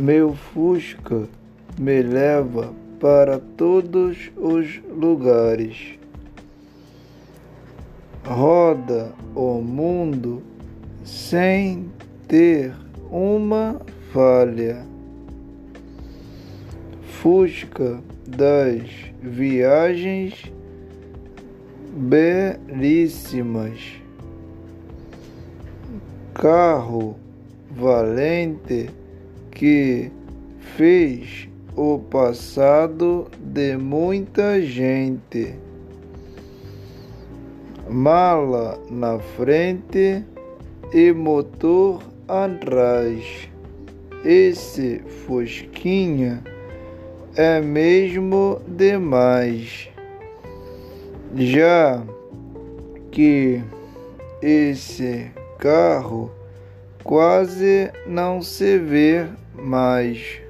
Meu Fusca me leva para todos os lugares. Roda o mundo sem ter uma falha. Fusca das viagens belíssimas. Carro valente que fez o passado de muita gente. Mala na frente e motor atrás. Esse Fusquinha é mesmo demais. Já que esse carro quase não se vê mais.